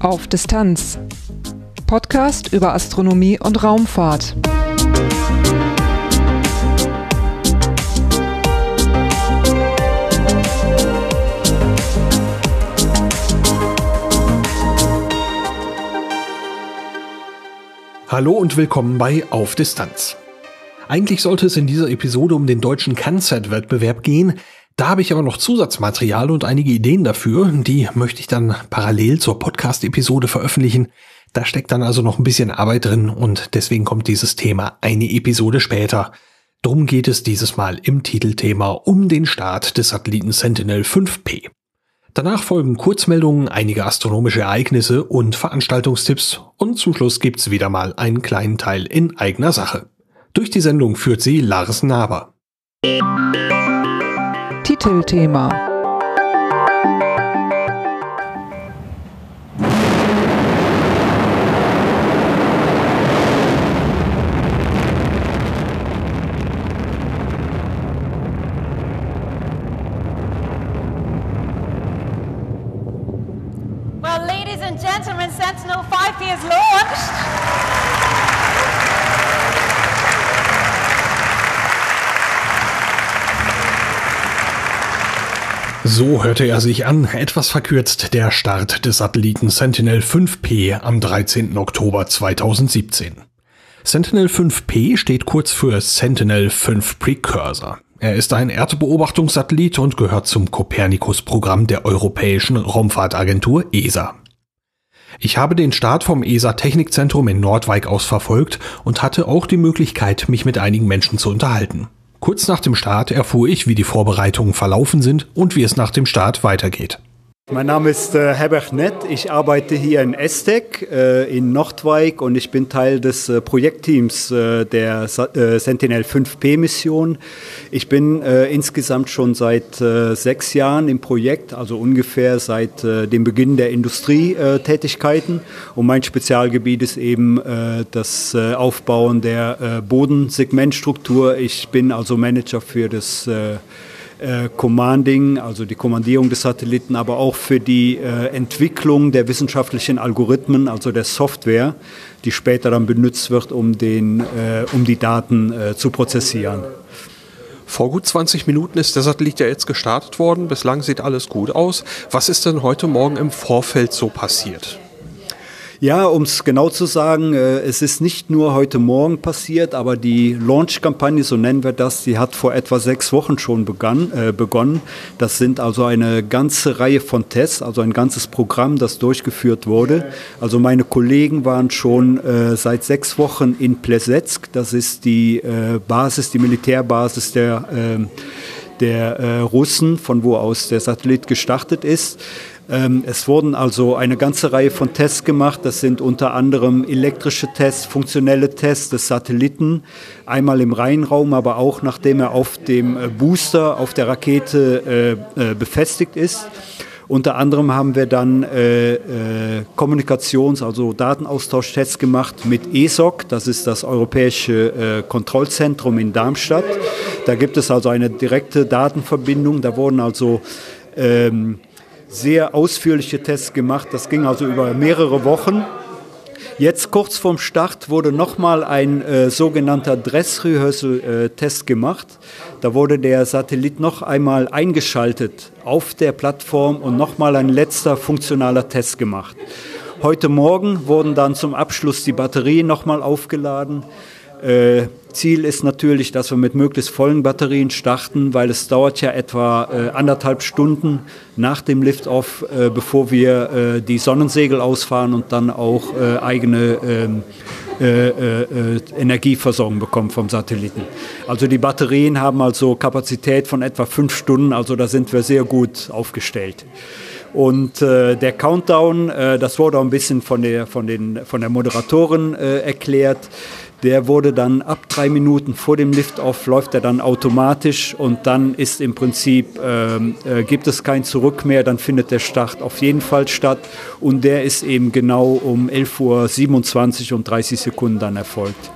Auf Distanz. Podcast über Astronomie und Raumfahrt. Hallo und willkommen bei Auf Distanz. Eigentlich sollte es in dieser Episode um den deutschen CanSat-Wettbewerb gehen, da habe ich aber noch Zusatzmaterial und einige Ideen dafür. Die möchte ich dann parallel zur Podcast-Episode veröffentlichen. Da steckt dann also noch ein bisschen Arbeit drin und deswegen kommt dieses Thema eine Episode später. Drum geht es dieses Mal im Titelthema um den Start des Satelliten Sentinel 5P. Danach folgen Kurzmeldungen, einige astronomische Ereignisse und Veranstaltungstipps und zum Schluss gibt's wieder mal einen kleinen Teil in eigener Sache. Durch die Sendung führt sie Lars Naber. Titelthema Well, ladies and gentlemen, Sentinel 5 is launched. So hörte er sich an, etwas verkürzt, der Start des Satelliten Sentinel 5P am 13. Oktober 2017. Sentinel 5P steht kurz für Sentinel 5 Precursor. Er ist ein Erdbeobachtungssatellit und gehört zum Copernicus-Programm der Europäischen Raumfahrtagentur ESA. Ich habe den Start vom ESA Technikzentrum in Nordwijk aus verfolgt und hatte auch die Möglichkeit, mich mit einigen Menschen zu unterhalten. Kurz nach dem Start erfuhr ich, wie die Vorbereitungen verlaufen sind und wie es nach dem Start weitergeht. Mein Name ist äh, Herbert Nett. Ich arbeite hier in Estec äh, in Nordwijk und ich bin Teil des äh, Projektteams äh, der äh, Sentinel 5P Mission. Ich bin äh, insgesamt schon seit sechs Jahren im Projekt, also ungefähr seit dem Beginn der Industrietätigkeiten. Und mein Spezialgebiet ist eben das Aufbauen der Bodensegmentstruktur. Ich bin also Manager für das äh, Commanding, also die Kommandierung des Satelliten, aber auch für die äh, Entwicklung der wissenschaftlichen Algorithmen, also der Software, die später dann benutzt wird, um, den, äh, um die Daten äh, zu prozessieren. Vor gut 20 Minuten ist der Satellit ja jetzt gestartet worden. Bislang sieht alles gut aus. Was ist denn heute Morgen im Vorfeld so passiert? Ja, um es genau zu sagen, äh, es ist nicht nur heute Morgen passiert, aber die Launch-Kampagne, so nennen wir das, die hat vor etwa sechs Wochen schon begann, äh, begonnen. Das sind also eine ganze Reihe von Tests, also ein ganzes Programm, das durchgeführt wurde. Also meine Kollegen waren schon äh, seit sechs Wochen in Plesetsk. Das ist die äh, Basis, die Militärbasis der, äh, der äh, Russen, von wo aus der Satellit gestartet ist. Ähm, Es wurden also eine ganze Reihe von Tests gemacht. Das sind unter anderem elektrische Tests, funktionelle Tests des Satelliten, einmal im Reihenraum, aber auch nachdem er auf dem äh, Booster, auf der Rakete äh, äh, befestigt ist. Unter anderem haben wir dann äh, äh, Kommunikations-, also Datenaustauschtest gemacht mit ESOC, das ist das Europäische äh, Kontrollzentrum in Darmstadt. Da gibt es also eine direkte Datenverbindung. Da wurden also ähm, sehr ausführliche Tests gemacht. Das ging also über mehrere Wochen. Jetzt kurz vorm Start wurde nochmal ein äh, sogenannter Dress-Rehearsal-Test gemacht. Da wurde der Satellit noch einmal eingeschaltet auf der Plattform und nochmal ein letzter funktionaler Test gemacht. Heute Morgen wurden dann zum Abschluss die Batterien nochmal aufgeladen. Äh, Ziel ist natürlich, dass wir mit möglichst vollen Batterien starten, weil es dauert ja etwa äh, anderthalb Stunden nach dem Liftoff, äh, bevor wir äh, die Sonnensegel ausfahren und dann auch äh, eigene ähm, äh, äh, Energieversorgung bekommen vom Satelliten. Also die Batterien haben also Kapazität von etwa fünf Stunden, also da sind wir sehr gut aufgestellt. Und äh, der Countdown, äh, das wurde auch ein bisschen von der, von den, von der Moderatorin äh, erklärt. Der wurde dann ab drei Minuten vor dem Liftoff läuft er dann automatisch und dann ist im Prinzip ähm, äh, gibt es kein Zurück mehr. Dann findet der Start auf jeden Fall statt und der ist eben genau um 11.27 Uhr und 30 Sekunden dann erfolgt.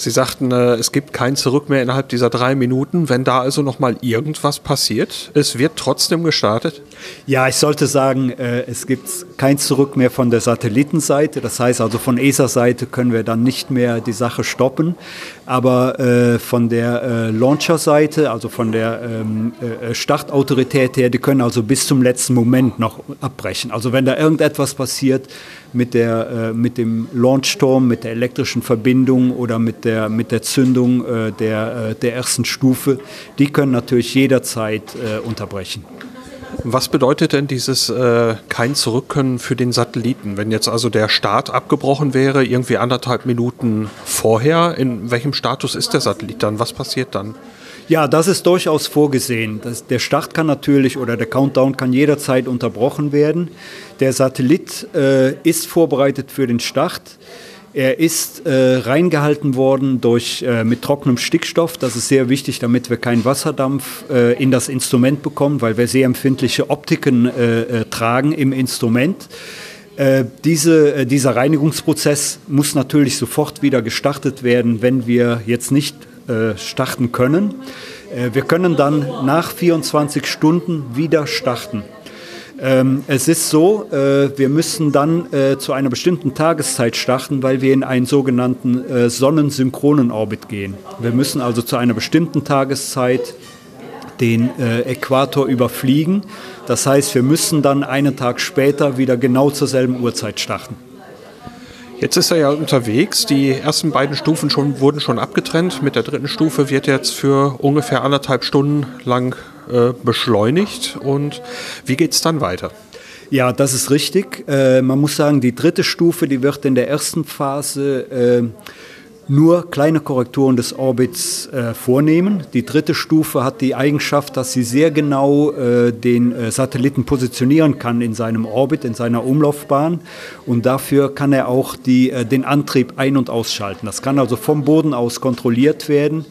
Sie sagten, äh, es gibt kein Zurück mehr innerhalb dieser drei Minuten. Wenn da also noch mal irgendwas passiert, es wird trotzdem gestartet? Ja, ich sollte sagen, äh, es gibt kein Zurück mehr von der Satellitenseite. Das heißt also von ESA-Seite können wir dann nicht mehr die Sache stoppen. Aber äh, von der Launcher-Seite, also von der ähm, Startautorität her, die können also bis zum letzten Moment noch abbrechen. Also wenn da irgendetwas passiert, mit, der, äh, mit dem Launchturm, mit der elektrischen Verbindung oder mit der, mit der Zündung äh, der, äh, der ersten Stufe, die können natürlich jederzeit äh, unterbrechen. Was bedeutet denn dieses äh, kein Zurückkönnen für den Satelliten? Wenn jetzt also der Start abgebrochen wäre, irgendwie anderthalb Minuten vorher, in welchem Status ist der Satellit dann? Was passiert dann? Ja, das ist durchaus vorgesehen. Das, der Start kann natürlich oder der Countdown kann jederzeit unterbrochen werden. Der Satellit äh, ist vorbereitet für den Start. Er ist äh, reingehalten worden durch, äh, mit trockenem Stickstoff. Das ist sehr wichtig, damit wir keinen Wasserdampf äh, in das Instrument bekommen, weil wir sehr empfindliche Optiken äh, äh, tragen im Instrument. Diese, dieser Reinigungsprozess muss natürlich sofort wieder gestartet werden, wenn wir jetzt nicht äh, starten können. Äh, wir können dann nach 24 Stunden wieder starten. Ähm, es ist so, äh, wir müssen dann zu einer bestimmten Tageszeit starten, weil wir in einen sogenannten sonnensynchronen Orbit gehen. Wir müssen also zu einer bestimmten Tageszeit den Äquator überfliegen. Das heißt, wir müssen dann einen Tag später wieder genau zur selben Uhrzeit starten. Jetzt ist er ja unterwegs. Die ersten beiden Stufen schon, wurden schon abgetrennt. Mit der dritten Stufe wird jetzt für ungefähr anderthalb Stunden lang äh, beschleunigt. Und wie geht es dann weiter? Ja, das ist richtig. Äh, man muss sagen, die dritte Stufe, die wird in der ersten Phase äh, nur kleine Korrekturen des Orbits äh, vornehmen. Die dritte Stufe hat die Eigenschaft, dass sie sehr genau äh, den äh, Satelliten positionieren kann in seinem Orbit, in seiner Umlaufbahn. Und dafür kann er auch die, äh, den Antrieb ein- und ausschalten. Das kann also vom Boden aus kontrolliert werden.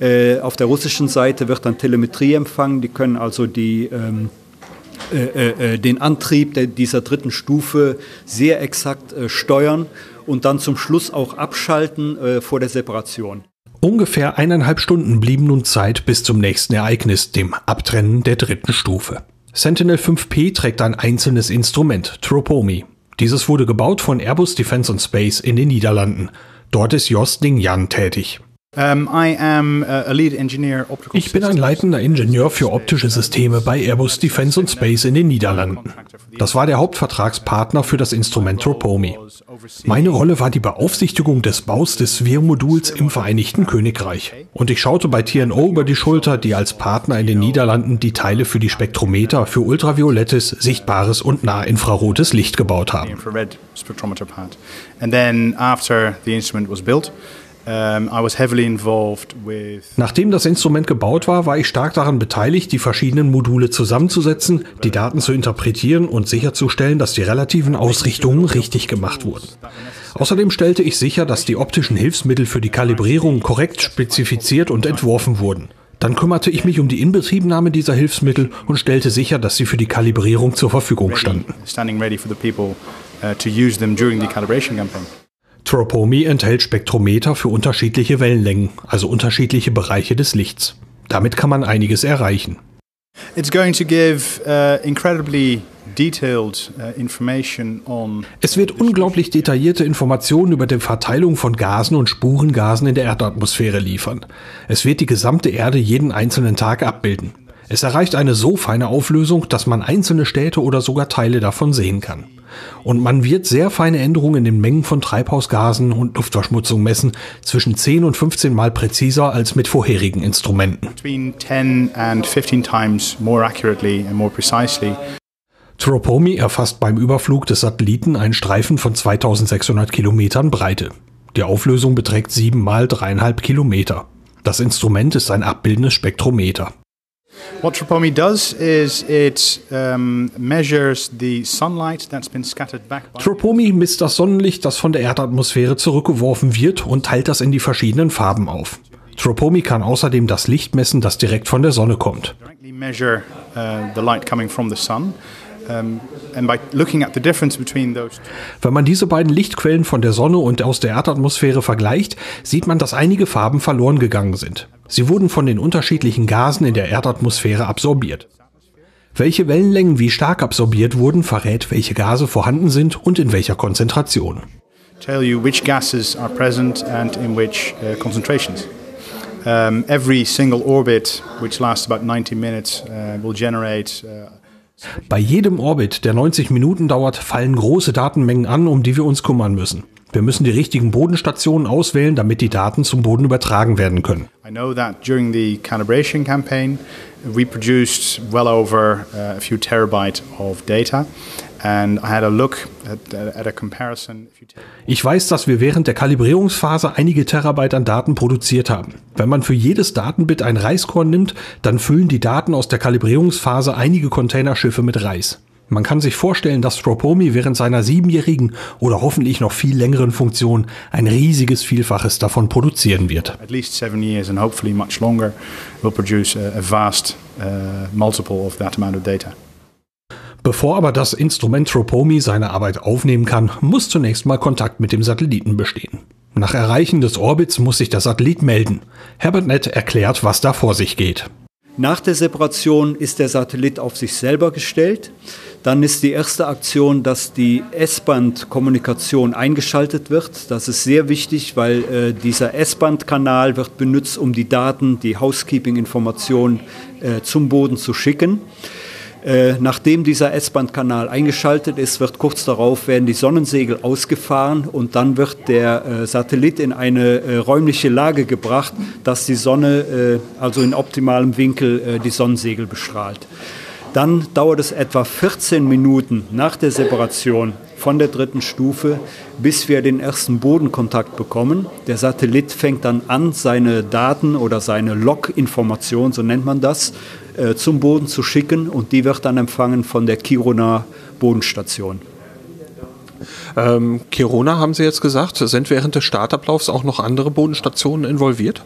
Äh, auf der russischen Seite wird dann Telemetrie empfangen. Die können also die ähm, äh, den Antrieb dieser dritten Stufe sehr exakt steuern und dann zum Schluss auch abschalten äh, vor der Separation. Ungefähr eineinhalb Stunden blieben nun Zeit bis zum nächsten Ereignis, dem Abtrennen der dritten Stufe. Sentinel 5P trägt ein einzelnes Instrument, Tropomi. Dieses wurde gebaut von Airbus Defence and Space in den Niederlanden. Dort ist Jos Ding Jan tätig. Uh, ich bin ein leitender Ingenieur für optische Systeme bei Airbus Defence and Space in den Niederlanden. Das war der Hauptvertragspartner für das Instrument Tropomi. Meine Rolle war die Beaufsichtigung des Baus des Sphere-Moduls im Vereinigten Königreich. Und ich schaute bei TNO über die Schulter, die als Partner in den Niederlanden die Teile für die Spektrometer für ultraviolettes, sichtbares und nahinfrarotes Licht gebaut haben. And then after the instrument was built, Nachdem das Instrument gebaut war, war ich stark daran beteiligt, die verschiedenen Module zusammenzusetzen, die Daten zu interpretieren und sicherzustellen, dass die relativen Ausrichtungen richtig gemacht wurden. Außerdem stellte ich sicher, dass die optischen Hilfsmittel für die Kalibrierung korrekt spezifiziert und entworfen wurden. Dann kümmerte ich mich um die Inbetriebnahme dieser Hilfsmittel und stellte sicher, dass sie für die Kalibrierung zur Verfügung standen. Tropomi enthält Spektrometer für unterschiedliche Wellenlängen, also unterschiedliche Bereiche des Lichts. Damit kann man einiges erreichen. It's going to give uh, incredibly uh, es wird unglaublich detaillierte Informationen über die Verteilung von Gasen und Spurengasen in der Erdatmosphäre liefern. Es wird die gesamte Erde jeden einzelnen Tag abbilden. Es erreicht eine so feine Auflösung, dass man einzelne Städte oder sogar Teile davon sehen kann. Und man wird sehr feine Änderungen in den Mengen von Treibhausgasen und Luftverschmutzung messen, zwischen 10 und 15 Mal präziser als mit vorherigen Instrumenten. Tropomi erfasst beim Überflug des Satelliten einen Streifen von 2600 Kilometern Breite. Die Auflösung beträgt 7 mal 3,5 Kilometer. Das Instrument ist ein abbildendes Spektrometer. What Tropomi does is it um, measures the sunlight that's been scattered back Tropomi misst das Sonnenlicht, das von der Erdatmosphäre zurückgeworfen wird und teilt das in die verschiedenen Farben auf. Tropomi kann außerdem das Licht messen, das direkt von der Sonne kommt. Measure, uh, the light coming from the sun. Wenn man diese beiden Lichtquellen von der Sonne und aus der Erdatmosphäre vergleicht, sieht man, dass einige Farben verloren gegangen sind. Sie wurden von den unterschiedlichen Gasen in der Erdatmosphäre absorbiert. Welche Wellenlängen wie stark absorbiert wurden, verrät, welche Gase vorhanden sind und in welcher Konzentration. Tell you which gases are present and in which uh, concentrations. Um, every single orbit, which lasts about 90 minutes, uh, will generate uh, bei jedem Orbit, der 90 Minuten dauert, fallen große Datenmengen an, um die wir uns kümmern müssen. Wir müssen die richtigen Bodenstationen auswählen, damit die Daten zum Boden übertragen werden können. I know that during the calibration campaign we produced well over uh, a few terabyte of data ich weiß, dass wir während der Kalibrierungsphase einige Terabyte an Daten produziert haben. Wenn man für jedes Datenbit ein Reiskorn nimmt, dann füllen die Daten aus der Kalibrierungsphase einige Containerschiffe mit Reis. Man kann sich vorstellen, dass Stropomi während seiner siebenjährigen oder hoffentlich noch viel längeren Funktion ein riesiges Vielfaches davon produzieren wird. At least seven years and hopefully much longer will produce a, vast uh, multiple of that amount of data. Bevor aber das Instrument Tropomi seine Arbeit aufnehmen kann, muss zunächst mal Kontakt mit dem Satelliten bestehen. Nach Erreichen des Orbits muss sich der Satellit melden. Herbert Nett erklärt, was da vor sich geht. Nach der Separation ist der Satellit auf sich selber gestellt. Dann ist die erste Aktion, dass die S-Band-Kommunikation eingeschaltet wird. Das ist sehr wichtig, weil äh, dieser S-Band-Kanal wird benutzt, um die Daten, die Housekeeping-Informationen äh, zum Boden zu schicken. Äh, nachdem dieser S-Band-Kanal eingeschaltet ist, wird kurz darauf werden die Sonnensegel ausgefahren und dann wird der äh, Satellit in eine äh, räumliche Lage gebracht, dass die Sonne äh, also in optimalem Winkel äh, die Sonnensegel bestrahlt. Dann dauert es etwa 14 Minuten nach der Separation von der dritten Stufe, bis wir den ersten Bodenkontakt bekommen. Der Satellit fängt dann an, seine Daten oder seine Log-Information, so nennt man das, äh, zum Boden zu schicken und die wird dann empfangen von der Kiruna Bodenstation. Ähm, Kiruna haben Sie jetzt gesagt, sind während des Startablaufs auch noch andere Bodenstationen involviert?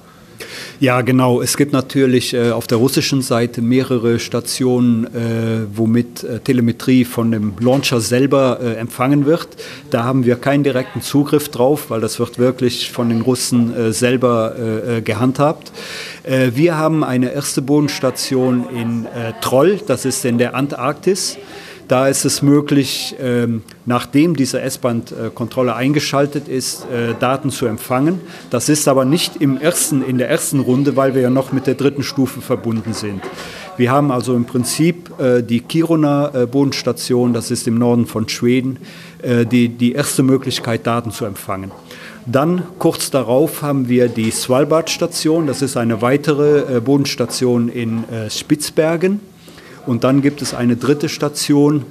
Ja, genau. Es gibt natürlich äh, auf der russischen Seite mehrere Stationen, äh, womit äh, Telemetrie von dem Launcher selber äh, empfangen wird. Da haben wir keinen direkten Zugriff drauf, weil das wird wirklich von den Russen äh, selber gehandhabt. Wir haben eine erste Bodenstation in Troll, das ist in der Antarktis. Da ist es möglich, ähm, nachdem diese S-Band-Kontrolle eingeschaltet ist, äh, Daten zu empfangen. Das ist aber nicht im ersten, in der ersten Runde, weil wir ja noch mit der dritten Stufe verbunden sind. Wir haben also im Prinzip äh, die Kiruna-Bodenstation, das ist im Norden von Schweden, äh, die, die erste Möglichkeit, Daten zu empfangen. Dann kurz darauf haben wir die Svalbard-Station, das ist eine weitere Bodenstation in Spitzbergen. Und dann gibt es eine dritte Station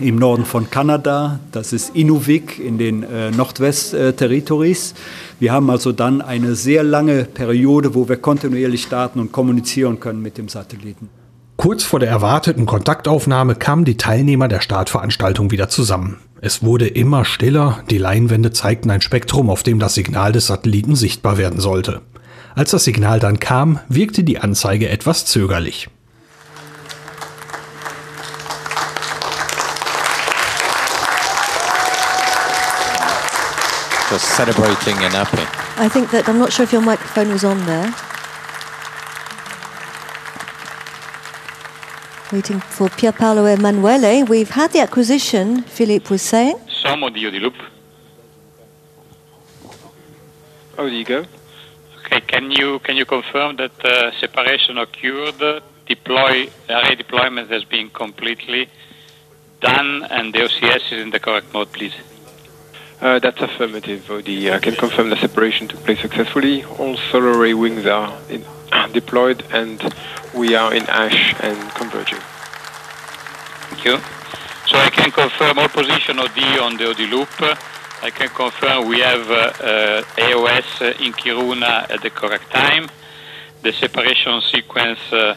im Norden von Kanada, das ist Inuvik in den äh, Nordwest-Territories. Wir haben also dann eine sehr lange Periode, wo wir kontinuierlich starten und kommunizieren können mit dem Satelliten. Kurz vor der erwarteten Kontaktaufnahme kamen die Teilnehmer der Startveranstaltung wieder zusammen. Es wurde immer stiller, die Leinwände zeigten ein Spektrum, auf dem das Signal des Satelliten sichtbar werden sollte. Als das Signal dann kam, wirkte die Anzeige etwas zögerlich. just celebrating and happy. I think that I'm not sure if your microphone was on there. Waiting for Pier Paolo Emanuele. We've had the acquisition, Philippe was saying. Some of the loop. Oh, there you go. Okay, can you can you confirm that uh, separation occurred? Deploy array deployment has been completely done, and the OCS is in the correct mode, please. Uh, that's affirmative. The, I can confirm the separation took place successfully. All solar array wings are in, deployed and we are in ash and converging. Thank you. So I can confirm all position OD on the OD loop. I can confirm we have uh, AOS in Kiruna at the correct time. The separation sequence uh,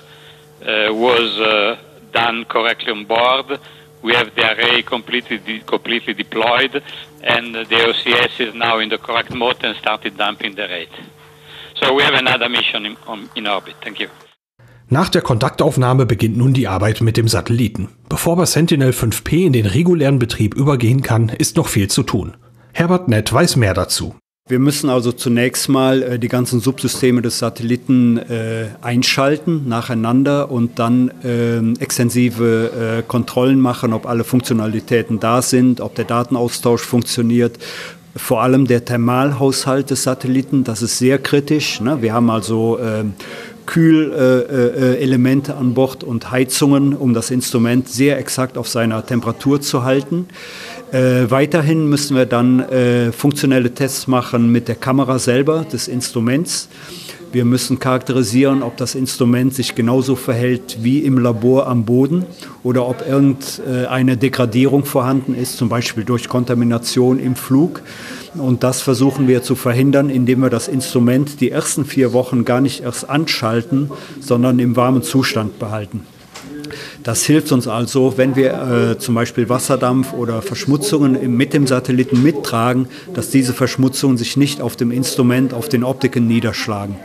uh, was uh, done correctly on board we have the array completely de completely deployed, and the OCS is now in the correct mode and started dumping the rate. So we have another mission in, on, in orbit. Thank you. Nach der Kontaktaufnahme beginnt nun die Arbeit mit dem Satelliten. Bevor aber Sentinel 5P in den regulären Betrieb übergehen kann, ist noch viel zu tun. Herbert Nett weiß mehr dazu. Wir müssen also zunächst mal äh, die ganzen Subsysteme des Satelliten äh, einschalten nacheinander und dann äh, extensive äh, Kontrollen machen, ob alle Funktionalitäten da sind, ob der Datenaustausch funktioniert. Vor allem der Thermalhaushalt des Satelliten, das ist sehr kritisch. Ne? Wir haben also ähm, Kühlelemente an Bord und Heizungen, um das Instrument sehr exakt auf seiner Temperatur zu halten. Äh, weiterhin müssen wir dann äh, funktionelle Tests machen mit der Kamera selber des Instruments. Wir müssen charakterisieren, ob das Instrument sich genauso verhält wie im Labor am Boden oder ob irgendeine Degradierung vorhanden ist, zum Beispiel durch Kontamination im Flug. Und das versuchen wir zu verhindern, indem wir das Instrument die ersten vier Wochen gar nicht erst anschalten, sondern im warmen Zustand behalten. Das hilft uns also, wenn wir äh, zum Beispiel Wasserdampf oder Verschmutzungen mit dem Satelliten mittragen, dass diese Verschmutzungen sich nicht auf dem Instrument, auf den Optiken niederschlagen.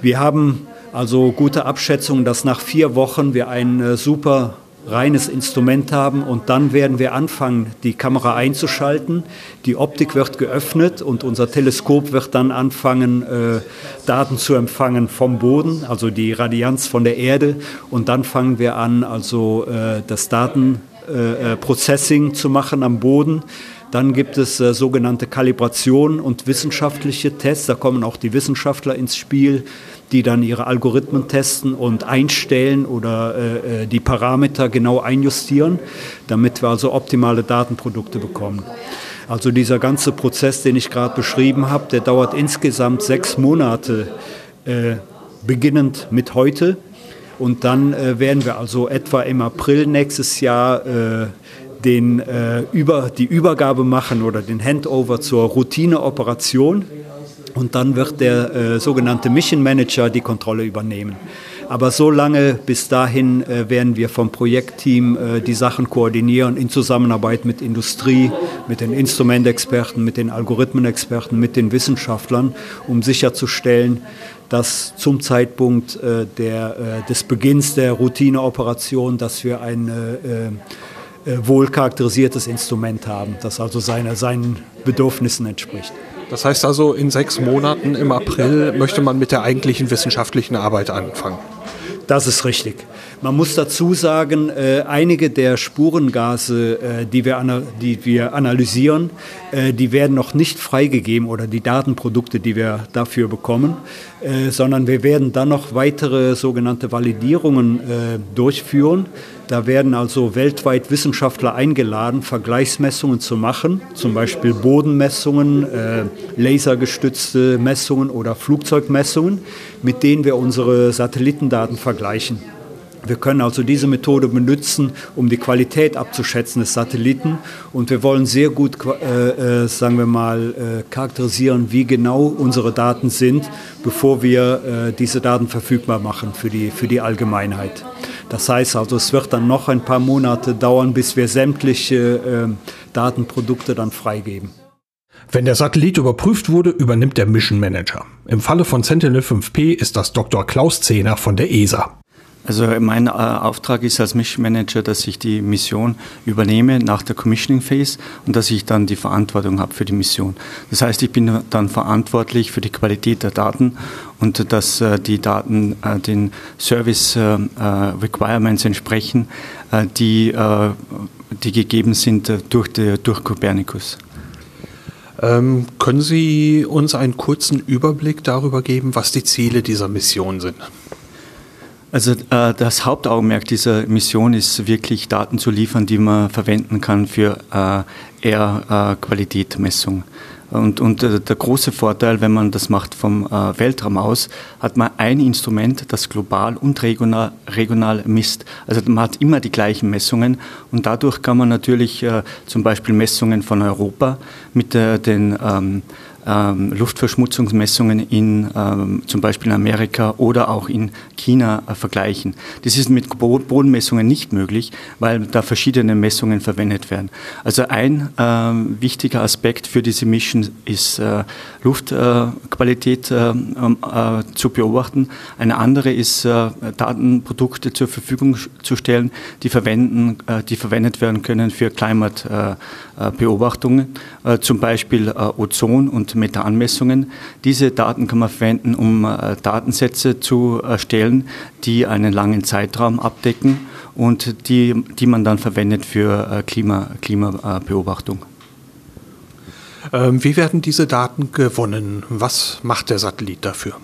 Wir haben also gute Abschätzungen, dass nach vier Wochen wir ein äh, super reines Instrument haben und dann werden wir anfangen, die Kamera einzuschalten. Die Optik wird geöffnet und unser Teleskop wird dann anfangen, äh, Daten zu empfangen vom Boden, also die Radianz von der Erde. Und dann fangen wir an, also äh, das Datenprocessing äh, zu machen am Boden. Dann gibt es äh, sogenannte Kalibration und wissenschaftliche Tests. Da kommen auch die Wissenschaftler ins Spiel die dann ihre Algorithmen testen und einstellen oder äh, äh, die Parameter genau einjustieren, damit wir also optimale Datenprodukte bekommen. Also dieser ganze Prozess, den ich gerade beschrieben habe, der dauert insgesamt sechs Monate, äh, beginnend mit heute. Und dann äh, werden wir also etwa im April nächstes Jahr äh, den, äh, über, die Übergabe machen oder den Handover zur Routineoperation und dann wird der äh, sogenannte Mission Manager die Kontrolle übernehmen. Aber so lange bis dahin äh, werden wir vom Projektteam äh, die Sachen koordinieren in Zusammenarbeit mit Industrie, mit den Instrumentexperten, mit den Algorithmenexperten, mit den Wissenschaftlern, um sicherzustellen, dass zum Zeitpunkt äh, der, äh, des Beginns der Routineoperation, dass wir ein äh, äh, wohl charakterisiertes Instrument haben, das also seine, seinen Bedürfnissen entspricht. Das heißt also, in sechs Monaten im April möchte man mit der eigentlichen wissenschaftlichen Arbeit anfangen. Das ist richtig. Man muss dazu sagen, äh, einige der Spurengase, äh, die, wir die wir analysieren, äh, die werden noch nicht freigegeben oder die Datenprodukte, die wir dafür bekommen, äh, sondern wir werden dann noch weitere sogenannte Validierungen äh, durchführen. Da werden also weltweit Wissenschaftler eingeladen, Vergleichsmessungen zu machen, zum Beispiel Bodenmessungen, äh, lasergestützte Messungen oder Flugzeugmessungen, mit denen wir unsere Satellitendaten vergleichen. Wir können also diese Methode benutzen, um die Qualität abzuschätzen des Satelliten. Und wir wollen sehr gut, äh, äh, sagen wir mal, äh, charakterisieren, wie genau unsere Daten sind, bevor wir äh, diese Daten verfügbar machen für die, für die Allgemeinheit. Das heißt also, es wird dann noch ein paar Monate dauern, bis wir sämtliche äh, Datenprodukte dann freigeben. Wenn der Satellit überprüft wurde, übernimmt der Mission Manager. Im Falle von Sentinel 5P ist das Dr. Klaus Zehner von der ESA. Also mein äh, Auftrag ist als Mission Manager, dass ich die Mission übernehme nach der Commissioning Phase und dass ich dann die Verantwortung habe für die Mission. Das heißt, ich bin dann verantwortlich für die Qualität der Daten und dass äh, die Daten äh, den Service äh, äh, Requirements entsprechen, äh, die, die gegeben sind durch, die, durch Copernicus. Ähm, können Sie uns einen kurzen Überblick darüber geben, was die Ziele dieser Mission sind? Also äh, das Hauptaugenmerk dieser Mission ist wirklich Daten zu liefern, die man verwenden kann für äh, Air-Qualitätmessung. Und, und äh, der große Vorteil, wenn man das macht vom äh, Weltraum aus, hat man ein Instrument, das global und regional, regional misst. Also man hat immer die gleichen Messungen und dadurch kann man natürlich äh, zum Beispiel Messungen von Europa mit den ähm, ähm, Luftverschmutzungsmessungen in ähm, zum Beispiel in Amerika oder auch in China äh, vergleichen. Das ist mit Bodenmessungen nicht möglich, weil da verschiedene Messungen verwendet werden. Also ein ähm, wichtiger Aspekt für diese Mission ist äh, Luftqualität äh, ähm, äh, zu beobachten. Eine andere ist äh, Datenprodukte zur Verfügung zu stellen, die verwenden, äh, die verwendet werden können für Climate-Beobachtungen, zum Beispiel Ozon- und Methanmessungen. Diese Daten kann man verwenden, um Datensätze zu erstellen, die einen langen Zeitraum abdecken und die, die man dann verwendet für Klima, Klimabeobachtung. Ähm, wie werden diese Daten gewonnen? Was macht der Satellit dafür?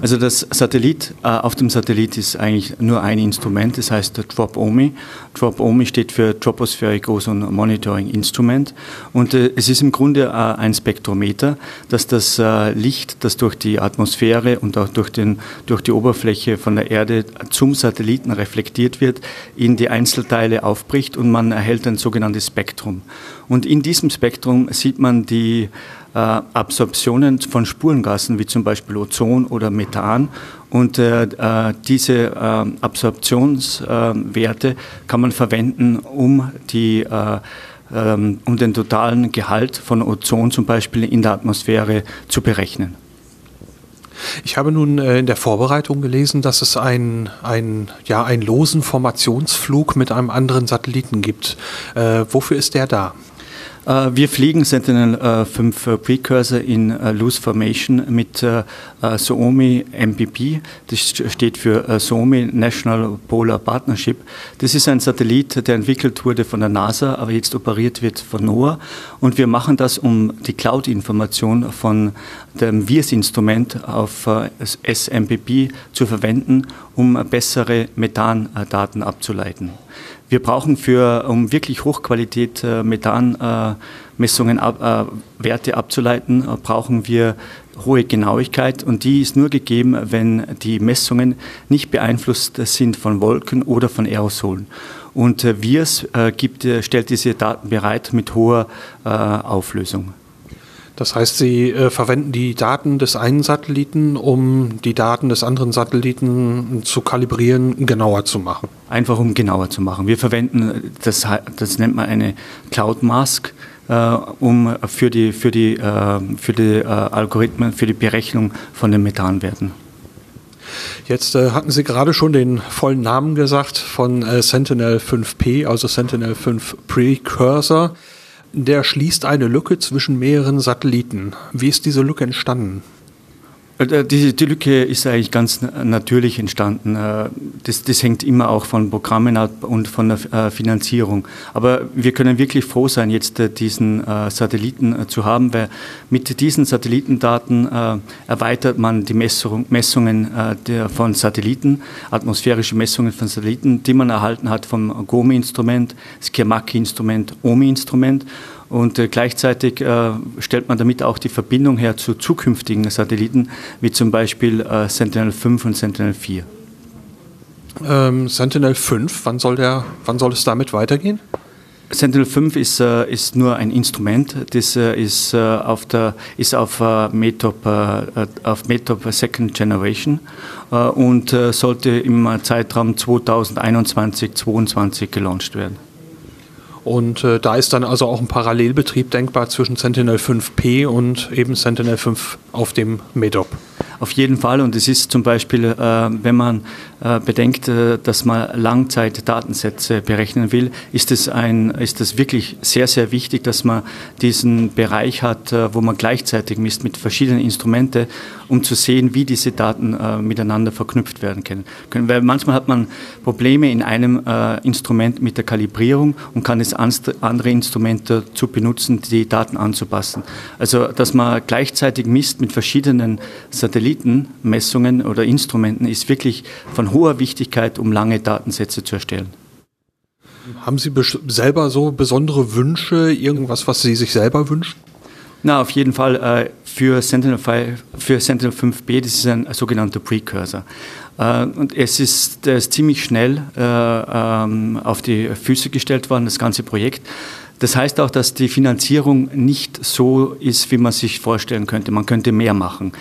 Also das Satellit, äh, auf dem Satellit ist eigentlich nur ein Instrument, das heißt DROP-OMI. DROP-OMI steht für Tropospheric Ozone Monitoring Instrument und äh, es ist im Grunde äh, ein Spektrometer, das das äh, Licht, das durch die Atmosphäre und auch durch, den, durch die Oberfläche von der Erde zum Satelliten reflektiert wird, in die Einzelteile aufbricht und man erhält ein sogenanntes Spektrum. Und in diesem Spektrum sieht man die äh, Absorptionen von Spurengassen wie zum Beispiel Ozon oder Methan. Und äh, äh diese äh, Absorptionswerte äh, kann man verwenden, um die ähm, um den totalen Gehalt von Ozon zum Beispiel in der Atmosphäre zu berechnen. Ich habe nun in der Vorbereitung gelesen, dass es einen, ein, ja, einen losen Formationsflug mit einem anderen Satelliten gibt. Äh, wofür ist der da? Äh, wir fliegen Sentinel-5 äh, Precursor in äh, Loose Formation mit Suomi MPP. Das steht für Suomi National Polar Partnership. Das ist ein Satellit, der entwickelt wurde von der NASA, aber jetzt operiert wird von NOAA. Und wir machen das, um die Cloud-Information von dem VIRS-Instrument auf SMPP zu verwenden, um bessere Methandaten abzuleiten. Wir brauchen für, um wirklich Hochqualität äh, Methanmessungen, äh, äh, Werte abzuleiten, äh, brauchen wir hohe Genauigkeit und die ist nur gegeben, wenn die Messungen nicht beeinflusst sind von Wolken oder von Aerosolen. Und äh, WIRS äh, gibt, stellt diese Daten bereit mit hoher Auflösung. Das heißt, Sie äh, verwenden die Daten des einen Satelliten, um die Daten des anderen Satelliten zu kalibrieren, genauer zu machen. Einfach um genauer zu machen. Wir verwenden, das, das nennt man eine Cloud Mask, äh, um für die, für die, äh, für die äh, Algorithmen, für die Berechnung von den Methanwerten. Jetzt äh, hatten Sie gerade schon den vollen Namen gesagt von äh, Sentinel 5P, also Sentinel 5 Precursor der schließt eine Lücke zwischen mehreren Satelliten. Wie ist diese Lücke entstanden? Äh, die, die, Lücke ist eigentlich ganz natürlich entstanden. Äh, das, das, hängt immer auch von Programmen ab und von der äh, Finanzierung. Aber wir können wirklich froh sein, jetzt diesen Satelliten zu haben, weil mit diesen Satellitendaten erweitert man die Messung, Messungen von Satelliten, atmosphärische Messungen von Satelliten, die man erhalten hat vom GOMI-Instrument, Skirmaki-Instrument, OMI-Instrument und äh, gleichzeitig äh, stellt man damit auch die Verbindung her zu zukünftigen Satelliten, wie zum Beispiel äh, Sentinel-5 und Sentinel-4. Ähm, Sentinel-5, wann soll, der, wann soll es damit weitergehen? Sentinel-5 ist, ist nur ein Instrument, das ist, auf, der, ist auf, METOP, auf METOP Second Generation und sollte im Zeitraum 2021-2022 gelauncht werden. Und äh, da ist dann also auch ein Parallelbetrieb denkbar zwischen Sentinel 5P und eben Sentinel 5 auf dem MEDOP. Auf jeden Fall. Und es ist zum Beispiel, äh, wenn man bedenkt, äh, dass man Langzeitdatensätze berechnen will, ist es, ein, ist es wirklich sehr, sehr wichtig, dass man diesen Bereich hat, äh, wo man gleichzeitig misst mit verschiedenen Instrumenten, um zu sehen, wie diese Daten äh, miteinander verknüpft werden können. Weil manchmal hat man Probleme in einem äh, Instrument mit der Kalibrierung und kann es andere Instrumente zu benutzen, die Daten anzupassen. Also, dass man gleichzeitig misst mit verschiedenen Satelliten, Satellitenmessungen oder Instrumenten ist wirklich von hoher Wichtigkeit, um lange Datensätze zu erstellen. Haben Sie selber so besondere Wünsche, irgendwas, was Sie sich selber wünschen? Na, auf jeden Fall äh, für, Sentinel 5, für Sentinel 5B, das ist ein sogenannter Precursor. Äh, und es ist, der ist ziemlich schnell äh, ähm, auf die Füße gestellt worden, das ganze Projekt. Das heißt auch, dass die Finanzierung nicht so ist, wie man sich vorstellen könnte. Man könnte mehr machen.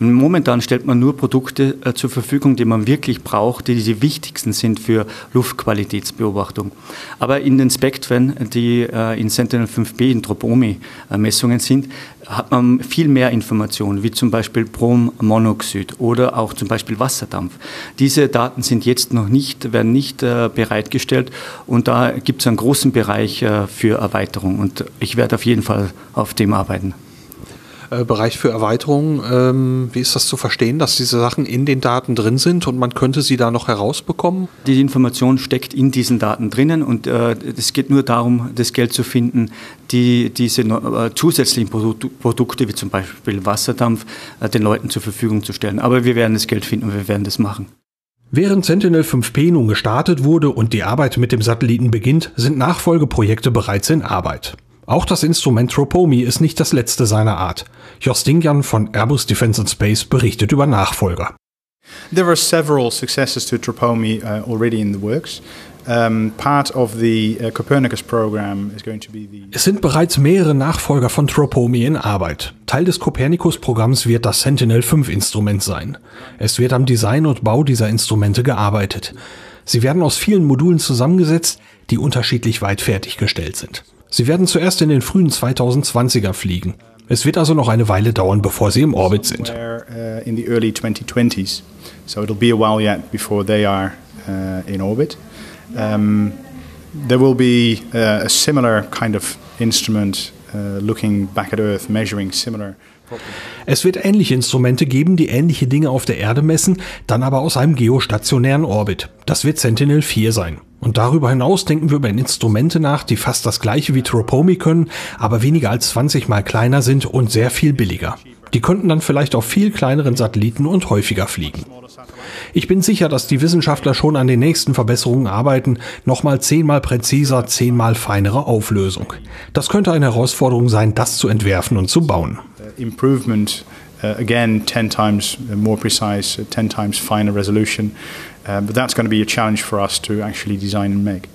Momentan stellt man nur Produkte äh, zur Verfügung, die man wirklich braucht, die die wichtigsten sind für Luftqualitätsbeobachtung. Aber in den Spektren, die äh, in Sentinel-5B in Tropomi-Messungen sind, hat man viel mehr Informationen, wie zum Beispiel Brommonoxid oder auch zum Beispiel Wasserdampf. Diese Daten sind jetzt noch nicht, werden nicht äh, bereitgestellt und da gibt es einen großen Bereich für Erweiterung und ich werde auf jeden Fall auf dem arbeiten. Äh, Bereich für Erweiterung. Ähm, wie ist das zu verstehen, dass diese Sachen in den Daten drin sind und man könnte sie da noch herausbekommen? Die Information steckt in diesen Daten drinnen und äh, es geht nur darum, das Geld zu finden, die diese äh, zusätzlichen Produ Produkte wie zum Beispiel Wasserdampf äh, den Leuten zur Verfügung zu stellen. Aber wir werden das Geld finden und wir werden das machen. Während Sentinel-5P nun gestartet wurde und die Arbeit mit dem Satelliten beginnt, sind Nachfolgeprojekte bereits in Arbeit. Auch das Instrument Tropomi ist nicht das letzte seiner Art. Jostingian von Airbus Defence and Space berichtet über Nachfolger. There are several successes to Tropomi uh, already in the works. Um, part of the uh, Copernicus program is going to be the Es sind bereits mehrere Nachfolger von Tropomi in Arbeit. Teil des Copernicus-Programms wird das Sentinel-5-Instrument sein. Es wird am Design und Bau dieser Instrumente gearbeitet. Sie werden aus vielen Modulen zusammengesetzt, die unterschiedlich weit fertiggestellt sind. Sie werden zuerst in den frühen 2020er fliegen. Es wird also noch eine Weile dauern, bevor sie im Orbit sind. in the early 2020s. So it'll be a while yet before they are in orbit. There will be a similar kind of instrument uh, looking back at Earth, measuring similar. Es wird ähnliche Instrumente geben, die ähnliche Dinge auf der Erde messen, dann aber aus einem geostationären Orbit. Das wird Sentinel-4 sein. Und darüber hinaus denken wir über Instrumente nach, die fast das gleiche wie Tropomi können, aber weniger als 20 mal kleiner sind und sehr viel billiger. Die könnten dann vielleicht auf viel kleineren Satelliten und häufiger fliegen. Ich bin sicher, dass die Wissenschaftler schon an den nächsten Verbesserungen arbeiten, nochmal zehnmal präziser, zehnmal feinere Auflösung. Das könnte eine Herausforderung sein, das zu entwerfen und zu bauen. Uh, improvement, uh, again, 10 times more precise, uh, 10 times finer resolution. Uh, but that's going to be a challenge for us to actually design and make.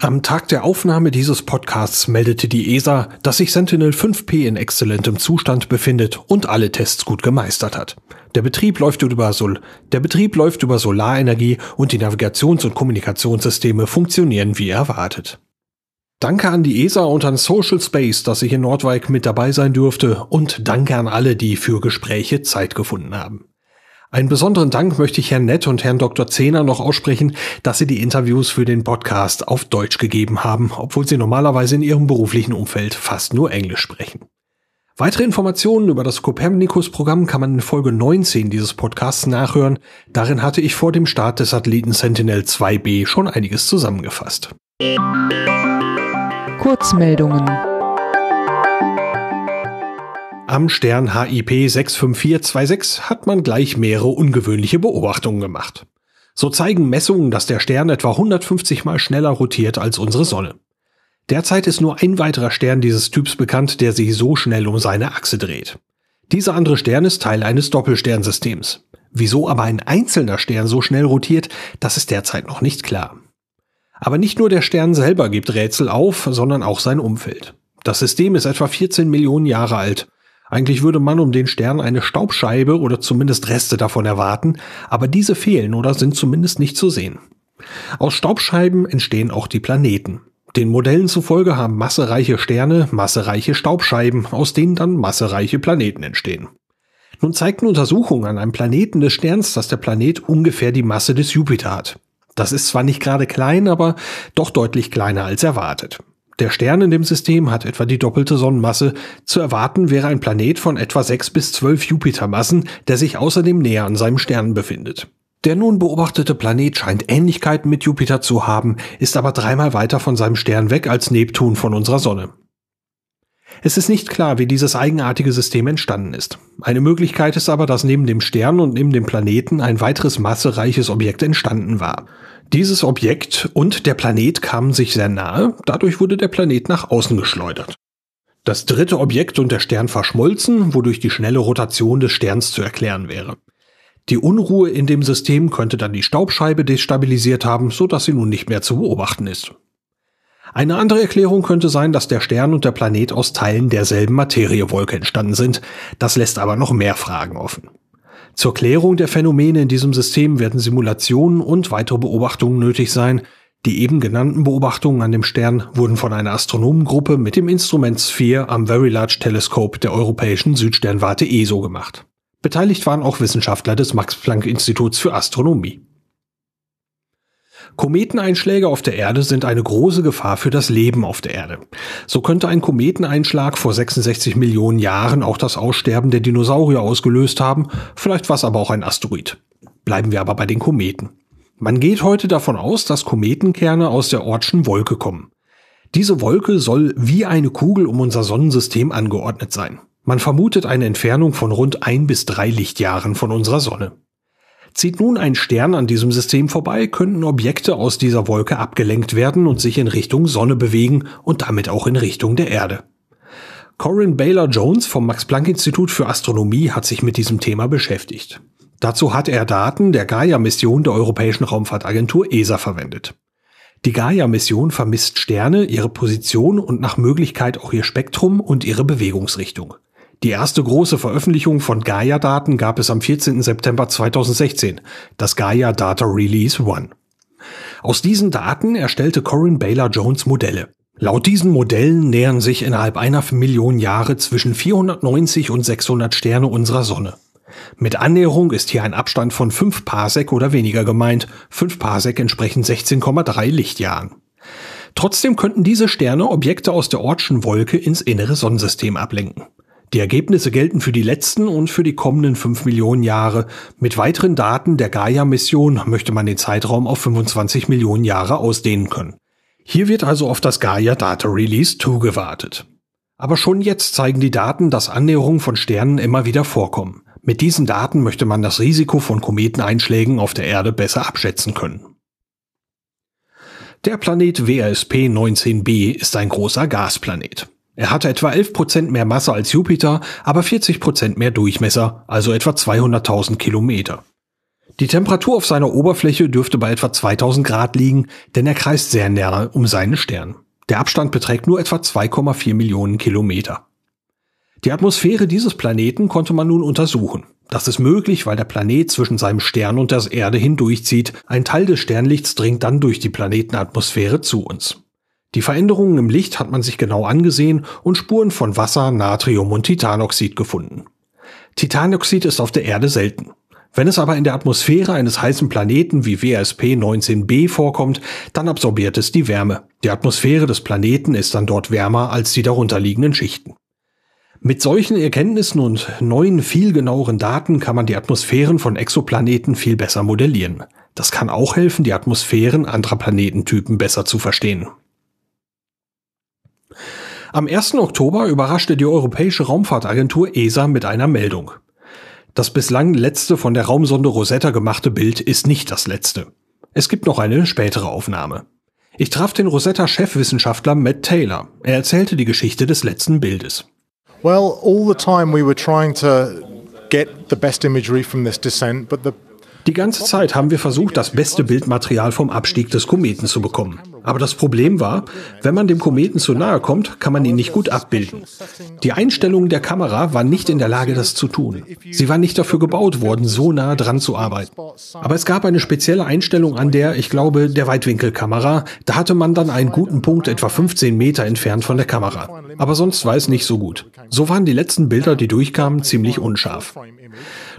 Am Tag der Aufnahme dieses Podcasts meldete die ESA, dass sich Sentinel 5P in exzellentem Zustand befindet und alle Tests gut gemeistert hat. Der Betrieb läuft über, Sol der Betrieb läuft über Solarenergie und die Navigations- und Kommunikationssysteme funktionieren wie erwartet. Danke an die ESA und an Social Space, dass ich in Nordwijk mit dabei sein durfte und danke an alle, die für Gespräche Zeit gefunden haben. Einen besonderen Dank möchte ich Herrn Nett und Herrn Dr. Zehner noch aussprechen, dass sie die Interviews für den Podcast auf Deutsch gegeben haben, obwohl sie normalerweise in ihrem beruflichen Umfeld fast nur Englisch sprechen. Weitere Informationen über das Copernicus-Programm kann man in Folge 19 dieses Podcasts nachhören. Darin hatte ich vor dem Start des Satelliten Sentinel 2B schon einiges zusammengefasst. Kurzmeldungen. Am Stern HIP 65426 hat man gleich mehrere ungewöhnliche Beobachtungen gemacht. So zeigen Messungen, dass der Stern etwa 150 mal schneller rotiert als unsere Sonne. Derzeit ist nur ein weiterer Stern dieses Typs bekannt, der sich so schnell um seine Achse dreht. Dieser andere Stern ist Teil eines Doppelsternsystems. Wieso aber ein einzelner Stern so schnell rotiert, das ist derzeit noch nicht klar. Aber nicht nur der Stern selber gibt Rätsel auf, sondern auch sein Umfeld. Das System ist etwa 14 Millionen Jahre alt. Eigentlich würde man um den Stern eine Staubscheibe oder zumindest Reste davon erwarten, aber diese fehlen oder sind zumindest nicht zu sehen. Aus Staubscheiben entstehen auch die Planeten. Den Modellen zufolge haben massereiche Sterne massereiche Staubscheiben, aus denen dann massereiche Planeten entstehen. Nun zeigten Untersuchungen an einem Planeten des Sterns, dass der Planet ungefähr die Masse des Jupiter hat. Das ist zwar nicht gerade klein, aber doch deutlich kleiner als erwartet. Der Stern in dem System hat etwa die doppelte Sonnenmasse. Zu erwarten wäre ein Planet von etwa 6 bis 12 Jupitermassen, der sich außerdem näher an seinem Stern befindet. Der nun beobachtete Planet scheint Ähnlichkeiten mit Jupiter zu haben, ist aber dreimal weiter von seinem Stern weg als Neptun von unserer Sonne. Es ist nicht klar, wie dieses eigenartige System entstanden ist. Eine Möglichkeit ist aber, dass neben dem Stern und neben dem Planeten ein weiteres massereiches Objekt entstanden war. Dieses Objekt und der Planet kamen sich sehr nahe, dadurch wurde der Planet nach außen geschleudert. Das dritte Objekt und der Stern verschmolzen, wodurch die schnelle Rotation des Sterns zu erklären wäre. Die Unruhe in dem System könnte dann die Staubscheibe destabilisiert haben, so dass sie nun nicht mehr zu beobachten ist. Eine andere Erklärung könnte sein, dass der Stern und der Planet aus Teilen derselben Materiewolke entstanden sind. Das lässt aber noch mehr Fragen offen. Zur Klärung der Phänomene in diesem System werden Simulationen und weitere Beobachtungen nötig sein. Die eben genannten Beobachtungen an dem Stern wurden von einer Astronomengruppe mit dem Instrument Sphere am Very Large Telescope der Europäischen Südsternwarte ESO gemacht. Beteiligt waren auch Wissenschaftler des Max Planck Instituts für Astronomie. Kometeneinschläge auf der Erde sind eine große Gefahr für das Leben auf der Erde. So könnte ein Kometeneinschlag vor 66 Millionen Jahren auch das Aussterben der Dinosaurier ausgelöst haben, vielleicht war es aber auch ein Asteroid. Bleiben wir aber bei den Kometen. Man geht heute davon aus, dass Kometenkerne aus der Ortschen Wolke kommen. Diese Wolke soll wie eine Kugel um unser Sonnensystem angeordnet sein. Man vermutet eine Entfernung von rund ein bis drei Lichtjahren von unserer Sonne. Zieht nun ein Stern an diesem System vorbei, könnten Objekte aus dieser Wolke abgelenkt werden und sich in Richtung Sonne bewegen und damit auch in Richtung der Erde. Corinne Baylor Jones vom Max Planck Institut für Astronomie hat sich mit diesem Thema beschäftigt. Dazu hat er Daten der Gaia-Mission der Europäischen Raumfahrtagentur ESA verwendet. Die Gaia-Mission vermisst Sterne, ihre Position und nach Möglichkeit auch ihr Spektrum und ihre Bewegungsrichtung. Die erste große Veröffentlichung von Gaia-Daten gab es am 14. September 2016, das Gaia Data Release One. Aus diesen Daten erstellte Corinne Baylor Jones Modelle. Laut diesen Modellen nähern sich innerhalb einer Million Jahre zwischen 490 und 600 Sterne unserer Sonne. Mit Annäherung ist hier ein Abstand von 5 Parsec oder weniger gemeint. 5 Parsec entsprechen 16,3 Lichtjahren. Trotzdem könnten diese Sterne Objekte aus der Ortschen Wolke ins innere Sonnensystem ablenken. Die Ergebnisse gelten für die letzten und für die kommenden 5 Millionen Jahre. Mit weiteren Daten der Gaia-Mission möchte man den Zeitraum auf 25 Millionen Jahre ausdehnen können. Hier wird also auf das Gaia Data Release 2 gewartet. Aber schon jetzt zeigen die Daten, dass Annäherungen von Sternen immer wieder vorkommen. Mit diesen Daten möchte man das Risiko von Kometeneinschlägen auf der Erde besser abschätzen können. Der Planet WRSP 19b ist ein großer Gasplanet. Er hatte etwa 11% mehr Masse als Jupiter, aber 40% mehr Durchmesser, also etwa 200.000 Kilometer. Die Temperatur auf seiner Oberfläche dürfte bei etwa 2000 Grad liegen, denn er kreist sehr nahe um seinen Stern. Der Abstand beträgt nur etwa 2,4 Millionen Kilometer. Die Atmosphäre dieses Planeten konnte man nun untersuchen. Das ist möglich, weil der Planet zwischen seinem Stern und der Erde hindurchzieht. Ein Teil des Sternlichts dringt dann durch die Planetenatmosphäre zu uns. Die Veränderungen im Licht hat man sich genau angesehen und Spuren von Wasser, Natrium und Titanoxid gefunden. Titanoxid ist auf der Erde selten. Wenn es aber in der Atmosphäre eines heißen Planeten wie WSP 19b vorkommt, dann absorbiert es die Wärme. Die Atmosphäre des Planeten ist dann dort wärmer als die darunterliegenden Schichten. Mit solchen Erkenntnissen und neuen, viel genaueren Daten kann man die Atmosphären von Exoplaneten viel besser modellieren. Das kann auch helfen, die Atmosphären anderer Planetentypen besser zu verstehen. Am 1. Oktober überraschte die Europäische Raumfahrtagentur ESA mit einer Meldung. Das bislang letzte von der Raumsonde Rosetta gemachte Bild ist nicht das letzte. Es gibt noch eine spätere Aufnahme. Ich traf den Rosetta-Chefwissenschaftler Matt Taylor. Er erzählte die Geschichte des letzten Bildes. Well, all the time we were trying to get the best imagery from this descent, but the die ganze Zeit haben wir versucht, das beste Bildmaterial vom Abstieg des Kometen zu bekommen. Aber das Problem war, wenn man dem Kometen zu nahe kommt, kann man ihn nicht gut abbilden. Die Einstellungen der Kamera waren nicht in der Lage, das zu tun. Sie war nicht dafür gebaut worden, so nah dran zu arbeiten. Aber es gab eine spezielle Einstellung an der, ich glaube, der Weitwinkelkamera. Da hatte man dann einen guten Punkt etwa 15 Meter entfernt von der Kamera. Aber sonst war es nicht so gut. So waren die letzten Bilder, die durchkamen, ziemlich unscharf.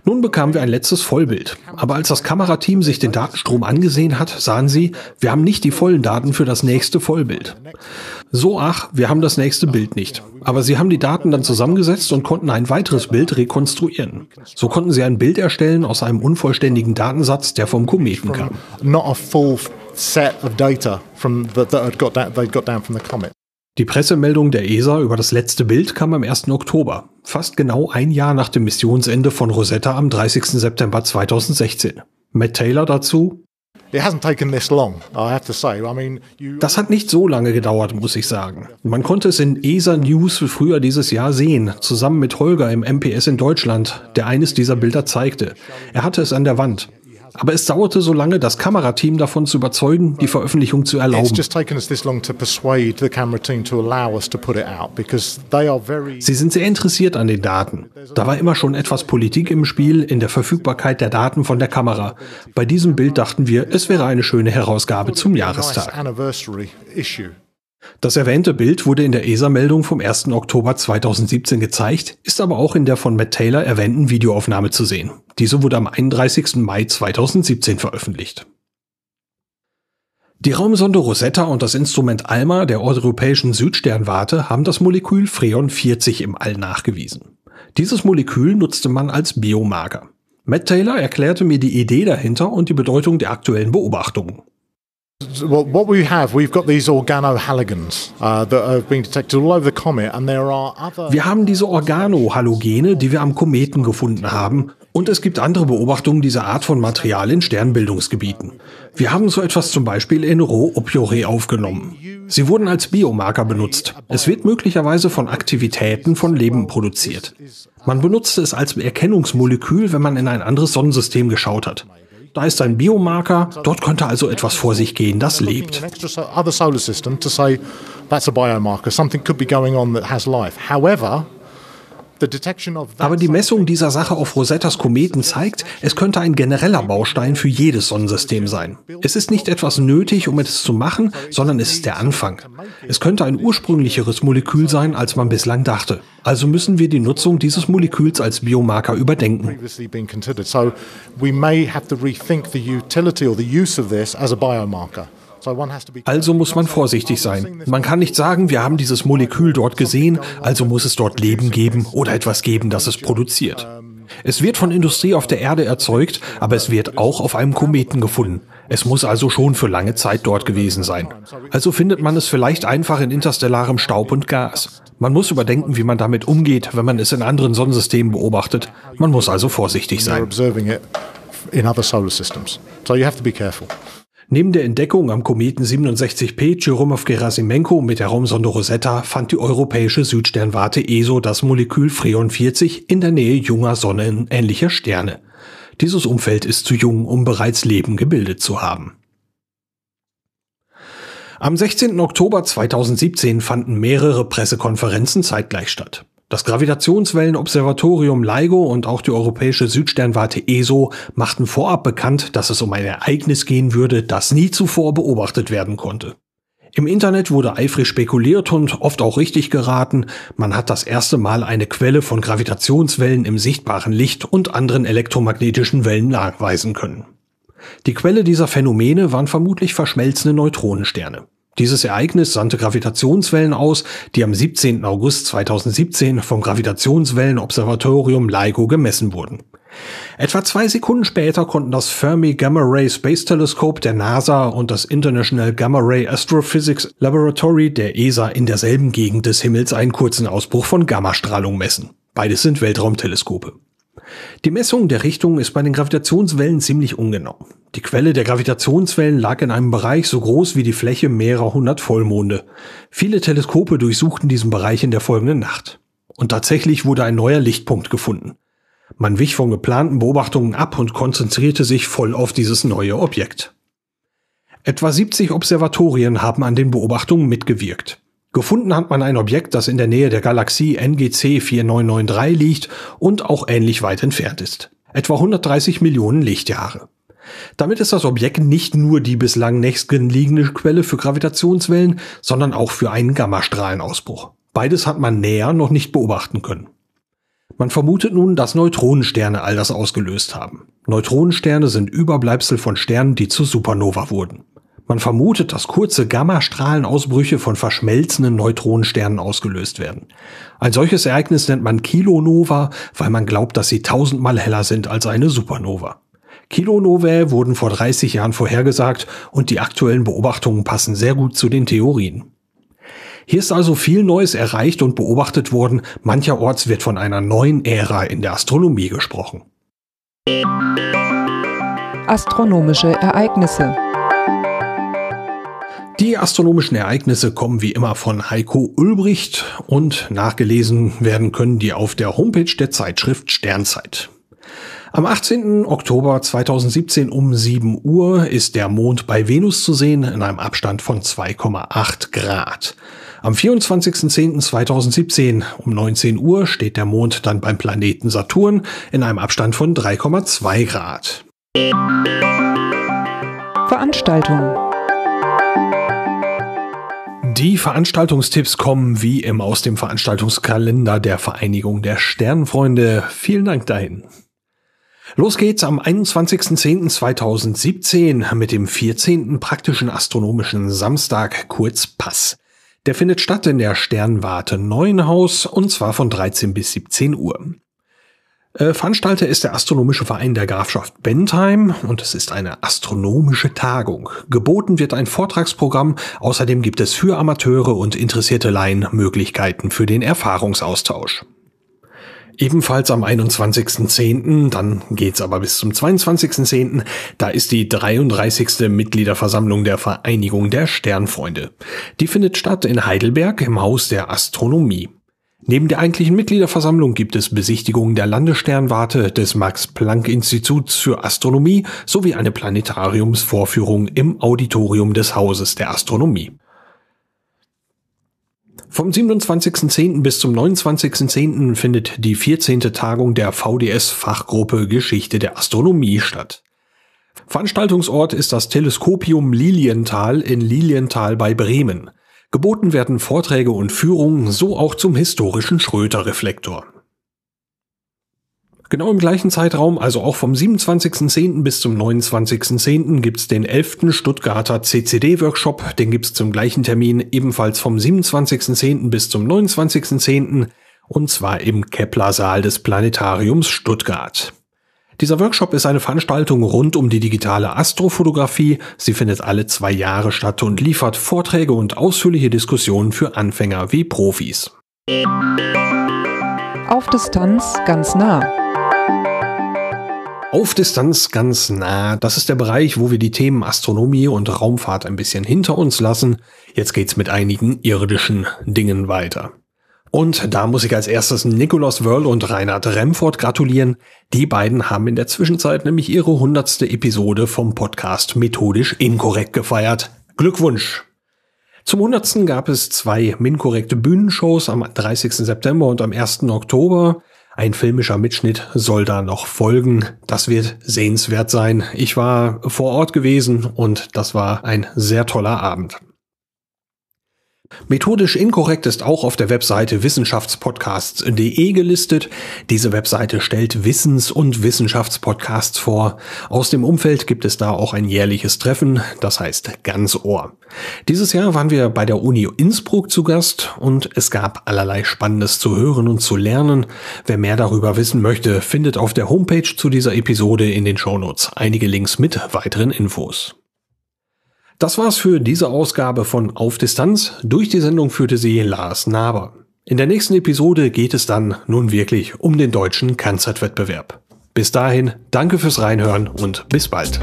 Nun bekamen wir ein letztes Vollbild. Aber als das Kamerateam sich den Datenstrom angesehen hat, sahen sie, wir haben nicht die vollen Daten für das nächste Vollbild. So ach, wir haben das nächste Bild nicht. Aber sie haben die Daten dann zusammengesetzt und konnten ein weiteres Bild rekonstruieren. So konnten sie ein Bild erstellen aus einem unvollständigen Datensatz, der vom Kometen kam. Not a full set of data from that had got down, they'd got down from the comet. Die Pressemeldung der ESA über das letzte Bild kam am 1. Oktober, fast genau ein Jahr nach dem Missionsende von Rosetta am 30. September 2016. Matt Taylor dazu. Das hat nicht so lange gedauert, muss ich sagen. Man konnte es in ESA News früher dieses Jahr sehen, zusammen mit Holger im MPS in Deutschland, der eines dieser Bilder zeigte. Er hatte es an der Wand. Aber es dauerte so lange, das Kamerateam davon zu überzeugen, die Veröffentlichung zu erlauben. Sie sind sehr interessiert an den Daten. Da war immer schon etwas Politik im Spiel in der Verfügbarkeit der Daten von der Kamera. Bei diesem Bild dachten wir, es wäre eine schöne Herausgabe zum Jahrestag. Das erwähnte Bild wurde in der ESA-Meldung vom 1. Oktober 2017 gezeigt, ist aber auch in der von Matt Taylor erwähnten Videoaufnahme zu sehen. Diese wurde am 31. Mai 2017 veröffentlicht. Die Raumsonde Rosetta und das Instrument ALMA der europäischen Südsternwarte haben das Molekül Freon 40 im All nachgewiesen. Dieses Molekül nutzte man als Biomarker. Matt Taylor erklärte mir die Idee dahinter und die Bedeutung der aktuellen Beobachtungen. Well, what we have, we've got these organohalogans uh, that have been detected all over the comet, and there are other. Wir haben diese Organohalogene, die wir am Kometen gefunden haben, und es gibt andere Beobachtungen dieser Art von Material in Sternbildungsgebieten. Wir haben so etwas zum Beispiel in Rohopjore aufgenommen. Sie wurden als Biomarker benutzt. Es wird möglicherweise von Aktivitäten von Leben produziert. Man benutzte es als Erkennungsmolekül, wenn man in ein anderes Sonnensystem geschaut hat. Da ist ein Biomarker, dort könnte also etwas vor sich gehen, das lebt. However, aber die Messung dieser Sache auf Rosettas Kometen zeigt, es könnte ein genereller Baustein für jedes Sonnensystem sein. Es ist nicht etwas nötig, um es zu machen, sondern es ist der Anfang. Es könnte ein ursprünglicheres Molekül sein, als man bislang dachte. Also müssen wir die Nutzung dieses Moleküls als Biomarker überdenken. So we may have to rethink the utility or the use of this as a biomarker. Also muss man vorsichtig sein. Man kann nicht sagen, wir haben dieses Molekül dort gesehen, also muss es dort Leben geben oder etwas geben, das es produziert. Es wird von Industrie auf der Erde erzeugt, aber es wird auch auf einem Kometen gefunden. Es muss also schon für lange Zeit dort gewesen sein. Also findet man es vielleicht einfach in interstellarem Staub und Gas. Man muss überdenken, wie man damit umgeht, wenn man es in anderen Sonnensystemen beobachtet. Man muss also vorsichtig sein. So you have to be careful. Neben der Entdeckung am Kometen 67P Churyumov-Gerasimenko mit der Raumsonde Rosetta fand die europäische Südsternwarte ESO das Molekül Freon 40 in der Nähe junger sonnenähnlicher Sterne. Dieses Umfeld ist zu jung, um bereits Leben gebildet zu haben. Am 16. Oktober 2017 fanden mehrere Pressekonferenzen zeitgleich statt. Das Gravitationswellenobservatorium LIGO und auch die europäische Südsternwarte ESO machten vorab bekannt, dass es um ein Ereignis gehen würde, das nie zuvor beobachtet werden konnte. Im Internet wurde eifrig spekuliert und oft auch richtig geraten, man hat das erste Mal eine Quelle von Gravitationswellen im sichtbaren Licht und anderen elektromagnetischen Wellen nachweisen können. Die Quelle dieser Phänomene waren vermutlich verschmelzende Neutronensterne. Dieses Ereignis sandte Gravitationswellen aus, die am 17. August 2017 vom Gravitationswellenobservatorium LIGO gemessen wurden. Etwa zwei Sekunden später konnten das Fermi Gamma Ray Space Telescope der NASA und das International Gamma Ray Astrophysics Laboratory der ESA in derselben Gegend des Himmels einen kurzen Ausbruch von Gammastrahlung messen. Beides sind Weltraumteleskope. Die Messung der Richtung ist bei den Gravitationswellen ziemlich ungenau. Die Quelle der Gravitationswellen lag in einem Bereich so groß wie die Fläche mehrerer hundert Vollmonde. Viele Teleskope durchsuchten diesen Bereich in der folgenden Nacht. Und tatsächlich wurde ein neuer Lichtpunkt gefunden. Man wich von geplanten Beobachtungen ab und konzentrierte sich voll auf dieses neue Objekt. Etwa 70 Observatorien haben an den Beobachtungen mitgewirkt. Gefunden hat man ein Objekt, das in der Nähe der Galaxie NGC 4993 liegt und auch ähnlich weit entfernt ist. Etwa 130 Millionen Lichtjahre. Damit ist das Objekt nicht nur die bislang nächstgelegene Quelle für Gravitationswellen, sondern auch für einen Gammastrahlenausbruch. Beides hat man näher noch nicht beobachten können. Man vermutet nun, dass Neutronensterne all das ausgelöst haben. Neutronensterne sind Überbleibsel von Sternen, die zu Supernova wurden. Man vermutet, dass kurze Gammastrahlenausbrüche von verschmelzenden Neutronensternen ausgelöst werden. Ein solches Ereignis nennt man Kilonova, weil man glaubt, dass sie tausendmal heller sind als eine Supernova. Kilonovae wurden vor 30 Jahren vorhergesagt und die aktuellen Beobachtungen passen sehr gut zu den Theorien. Hier ist also viel Neues erreicht und beobachtet worden, mancherorts wird von einer neuen Ära in der Astronomie gesprochen. Astronomische Ereignisse die astronomischen Ereignisse kommen wie immer von Heiko Ulbricht und nachgelesen werden können die auf der Homepage der Zeitschrift Sternzeit. Am 18. Oktober 2017 um 7 Uhr ist der Mond bei Venus zu sehen in einem Abstand von 2,8 Grad. Am 24.10.2017 um 19 Uhr steht der Mond dann beim Planeten Saturn in einem Abstand von 3,2 Grad. Veranstaltung Die Veranstaltungstipps kommen wie immer aus dem Veranstaltungskalender der Vereinigung der Sternfreunde. Vielen Dank dahin. Los geht's am 21.10.2017 mit dem 14. praktischen astronomischen Samstag, kurz Pass. Der findet statt in der Sternwarte Neuenhaus und zwar von 13 bis 17 Uhr. Äh, Veranstalter ist der Astronomische Verein der Grafschaft Bentheim und es ist eine astronomische Tagung. Geboten wird ein Vortragsprogramm, außerdem gibt es für Amateure und interessierte Laien Möglichkeiten für den Erfahrungsaustausch. Ebenfalls am 21.10., dann geht's aber bis zum 22.10., da ist die 33. Mitgliederversammlung der Vereinigung der Sternfreunde. Die findet statt in Heidelberg im Haus der Astronomie. Neben der eigentlichen Mitgliederversammlung gibt es Besichtigungen der Landessternwarte des Max-Planck-Instituts für Astronomie sowie eine Planetariumsvorführung im Auditorium des Hauses der Astronomie. Vom 27.10. bis zum 29.10. findet die 14. Tagung der VDS-Fachgruppe Geschichte der Astronomie statt. Veranstaltungsort ist das Teleskopium Lilienthal in Lilienthal bei Bremen. Geboten werden Vorträge und Führungen, so auch zum historischen Schröter-Reflektor. Genau im gleichen Zeitraum, also auch vom 27.10. bis zum 29.10. gibt's den 11. Stuttgarter CCD-Workshop. Den gibt's zum gleichen Termin ebenfalls vom 27.10. bis zum 29.10. und zwar im Kepler-Saal des Planetariums Stuttgart. Dieser Workshop ist eine Veranstaltung rund um die digitale Astrofotografie. Sie findet alle zwei Jahre statt und liefert Vorträge und ausführliche Diskussionen für Anfänger wie Profis. Auf Distanz ganz nah. Auf Distanz ganz nah. Das ist der Bereich, wo wir die Themen Astronomie und Raumfahrt ein bisschen hinter uns lassen. Jetzt geht's mit einigen irdischen Dingen weiter. Und da muss ich als erstes Nikolaus Wörl und Reinhard Remford gratulieren. Die beiden haben in der Zwischenzeit nämlich ihre hundertste Episode vom Podcast Methodisch Inkorrekt gefeiert. Glückwunsch! Zum hundertsten gab es zwei minkorrekte Bühnenshows am 30. September und am 1. Oktober. Ein filmischer Mitschnitt soll da noch folgen. Das wird sehenswert sein. Ich war vor Ort gewesen und das war ein sehr toller Abend. Methodisch inkorrekt ist auch auf der Webseite wissenschaftspodcasts.de gelistet. Diese Webseite stellt Wissens- und Wissenschaftspodcasts vor. Aus dem Umfeld gibt es da auch ein jährliches Treffen, das heißt ganz Ohr. Dieses Jahr waren wir bei der Uni Innsbruck zu Gast und es gab allerlei Spannendes zu hören und zu lernen. Wer mehr darüber wissen möchte, findet auf der Homepage zu dieser Episode in den Shownotes einige Links mit weiteren Infos. Das war's für diese Ausgabe von Auf Distanz. Durch die Sendung führte sie Lars Naber. In der nächsten Episode geht es dann nun wirklich um den deutschen Kanzerwettbewerb. Bis dahin, danke fürs Reinhören und bis bald.